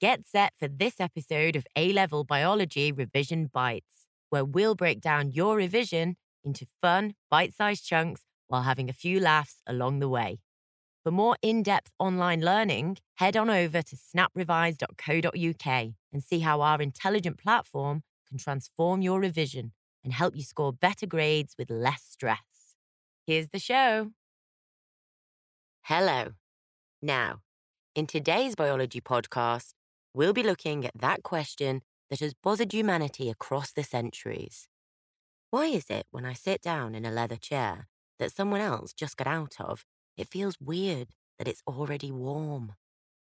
Get set for this episode of A Level Biology Revision Bites, where we'll break down your revision into fun, bite sized chunks while having a few laughs along the way. For more in depth online learning, head on over to snaprevise.co.uk and see how our intelligent platform can transform your revision and help you score better grades with less stress. Here's the show. Hello. Now, in today's biology podcast, we'll be looking at that question that has bothered humanity across the centuries. Why is it when I sit down in a leather chair that someone else just got out of, it feels weird that it's already warm?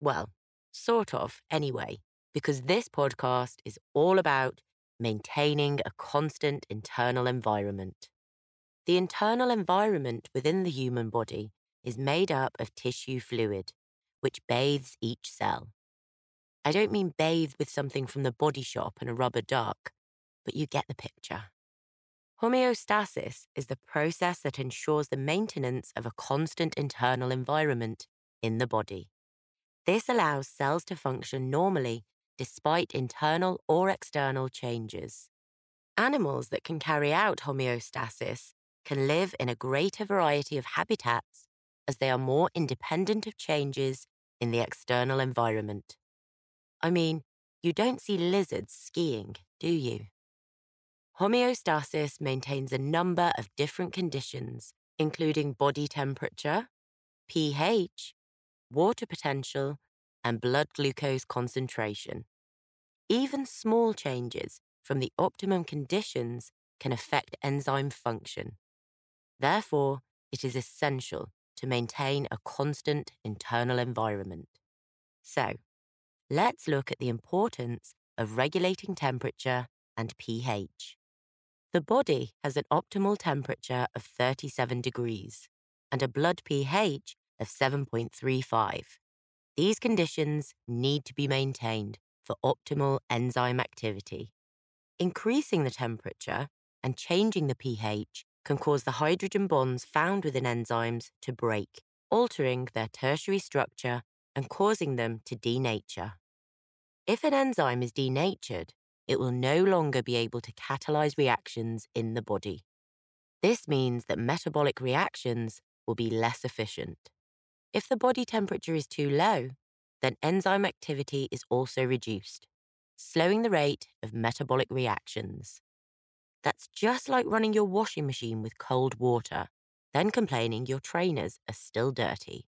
Well, sort of, anyway, because this podcast is all about maintaining a constant internal environment. The internal environment within the human body is made up of tissue fluid, which bathes each cell. I don't mean bathe with something from the body shop and a rubber duck, but you get the picture. Homeostasis is the process that ensures the maintenance of a constant internal environment in the body. This allows cells to function normally despite internal or external changes. Animals that can carry out homeostasis can live in a greater variety of habitats as they are more independent of changes in the external environment. I mean, you don't see lizards skiing, do you? Homeostasis maintains a number of different conditions, including body temperature, pH, water potential, and blood glucose concentration. Even small changes from the optimum conditions can affect enzyme function. Therefore, it is essential to maintain a constant internal environment. So, let's look at the importance of regulating temperature and pH. The body has an optimal temperature of 37 degrees and a blood pH of 7.35. These conditions need to be maintained for optimal enzyme activity. Increasing the temperature and changing the pH can cause the hydrogen bonds found within enzymes to break, altering their tertiary structure and causing them to denature. If an enzyme is denatured, it will no longer be able to catalyze reactions in the body. This means that metabolic reactions will be less efficient. If the body temperature is too low, then enzyme activity is also reduced, slowing the rate of metabolic reactions. That's just like running your washing machine with cold water, then complaining your trainers are still dirty.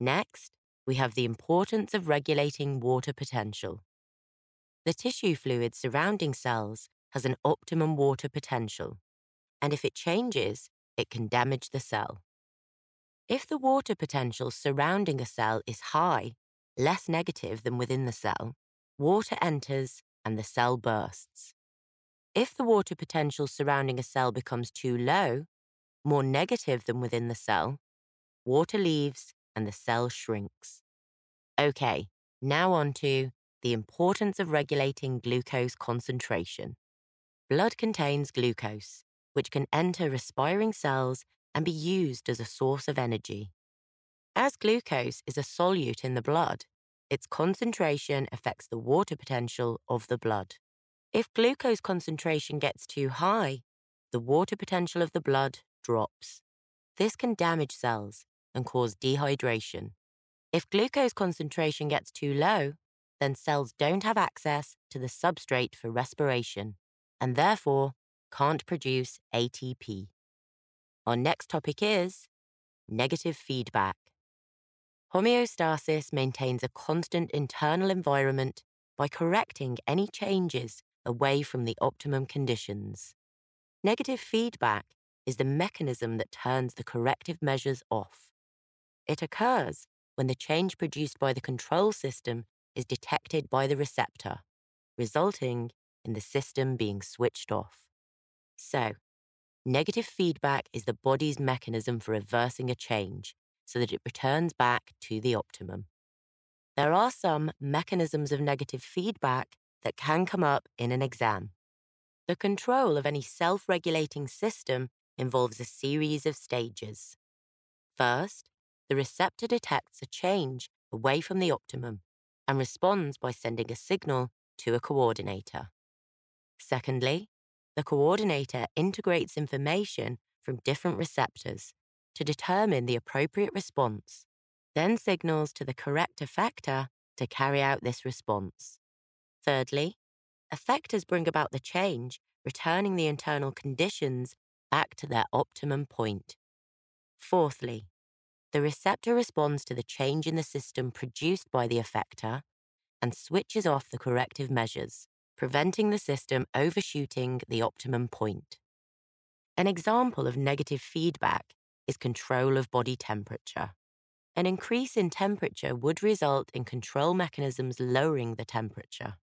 Next, we have the importance of regulating water potential. The tissue fluid surrounding cells has an optimum water potential, and if it changes, it can damage the cell. If the water potential surrounding a cell is high, less negative than within the cell, water enters and the cell bursts. If the water potential surrounding a cell becomes too low, more negative than within the cell, water leaves and the cell shrinks. Okay, now on to the importance of regulating glucose concentration. Blood contains glucose, which can enter respiring cells and be used as a source of energy. As glucose is a solute in the blood, its concentration affects the water potential of the blood. If glucose concentration gets too high, the water potential of the blood drops. This can damage cells and cause dehydration. If glucose concentration gets too low, then cells don't have access to the substrate for respiration and therefore can't produce ATP. Our next topic is negative feedback. Homeostasis maintains a constant internal environment by correcting any changes away from the optimum conditions. Negative feedback is the mechanism that turns the corrective measures off. It occurs when the change produced by the control system is detected by the receptor, resulting in the system being switched off. So, Negative feedback is the body's mechanism for reversing a change so that it returns back to the optimum. There are some mechanisms of negative feedback that can come up in an exam. The control of any self regulating system involves a series of stages. First, the receptor detects a change away from the optimum and responds by sending a signal to a coordinator. Secondly, the coordinator integrates information from different receptors to determine the appropriate response, then signals to the correct effector to carry out this response. Thirdly, effectors bring about the change, returning the internal conditions back to their optimum point. Fourthly, the receptor responds to the change in the system produced by the effector and switches off the corrective measures, preventing the system overshooting the optimum point. An example of negative feedback is control of body temperature. An increase in temperature would result in control mechanisms lowering the temperature.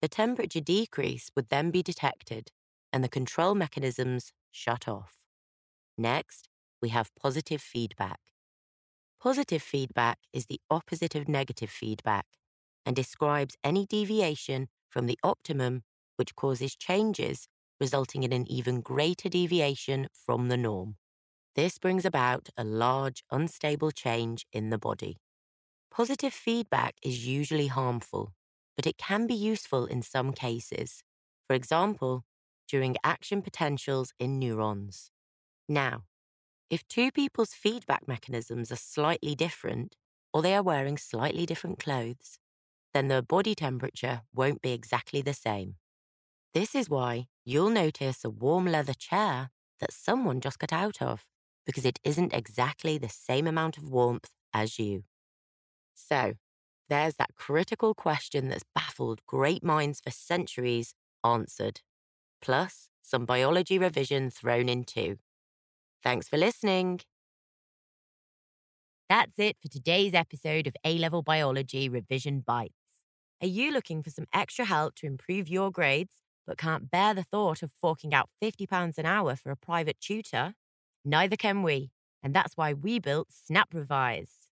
The temperature decrease would then be detected and the control mechanisms shut off. Next, we have positive feedback. Positive feedback is the opposite of negative feedback and describes any deviation from the optimum which causes changes resulting in an even greater deviation from the norm. This brings about a large, unstable change in the body. Positive feedback is usually harmful, but it can be useful in some cases. For example, during action potentials in neurons. Now, if two people's feedback mechanisms are slightly different, or they are wearing slightly different clothes, then their body temperature won't be exactly the same. This is why you'll notice a warm leather chair that someone just got out of, because it isn't exactly the same amount of warmth as you. So, there's that critical question that's baffled great minds for centuries answered plus some biology revision thrown in too. Thanks for listening. That's it for today's episode of A Level Biology Revision Bites. Are you looking for some extra help to improve your grades, but can't bear the thought of forking out £50 an hour for a private tutor? Neither can we, and that's why we built Snap Revise.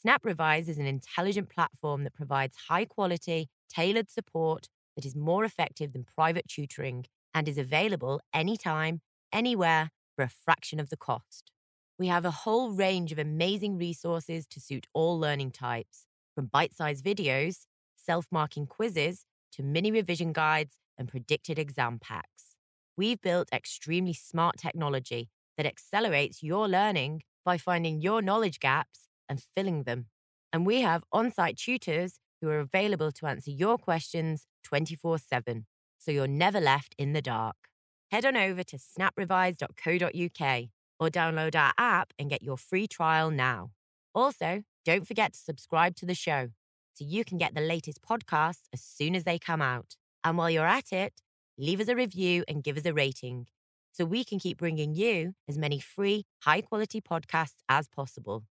Snap Revise is an intelligent platform that provides high quality, tailored support that is more effective than private tutoring and is available anytime, anywhere for a fraction of the cost. We have a whole range of amazing resources to suit all learning types, from bite sized videos, self marking quizzes, to mini revision guides and predicted exam packs. We've built extremely smart technology that accelerates your learning by finding your knowledge gaps and filling them. And we have on site tutors who are available to answer your questions 24 7 so you're never left in the dark. Head on over to snaprevise.co.uk or download our app and get your free trial now. Also, don't forget to subscribe to the show so you can get the latest podcasts as soon as they come out. And while you're at it, leave us a review and give us a rating so we can keep bringing you as many free, high quality podcasts as possible.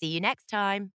See you next time.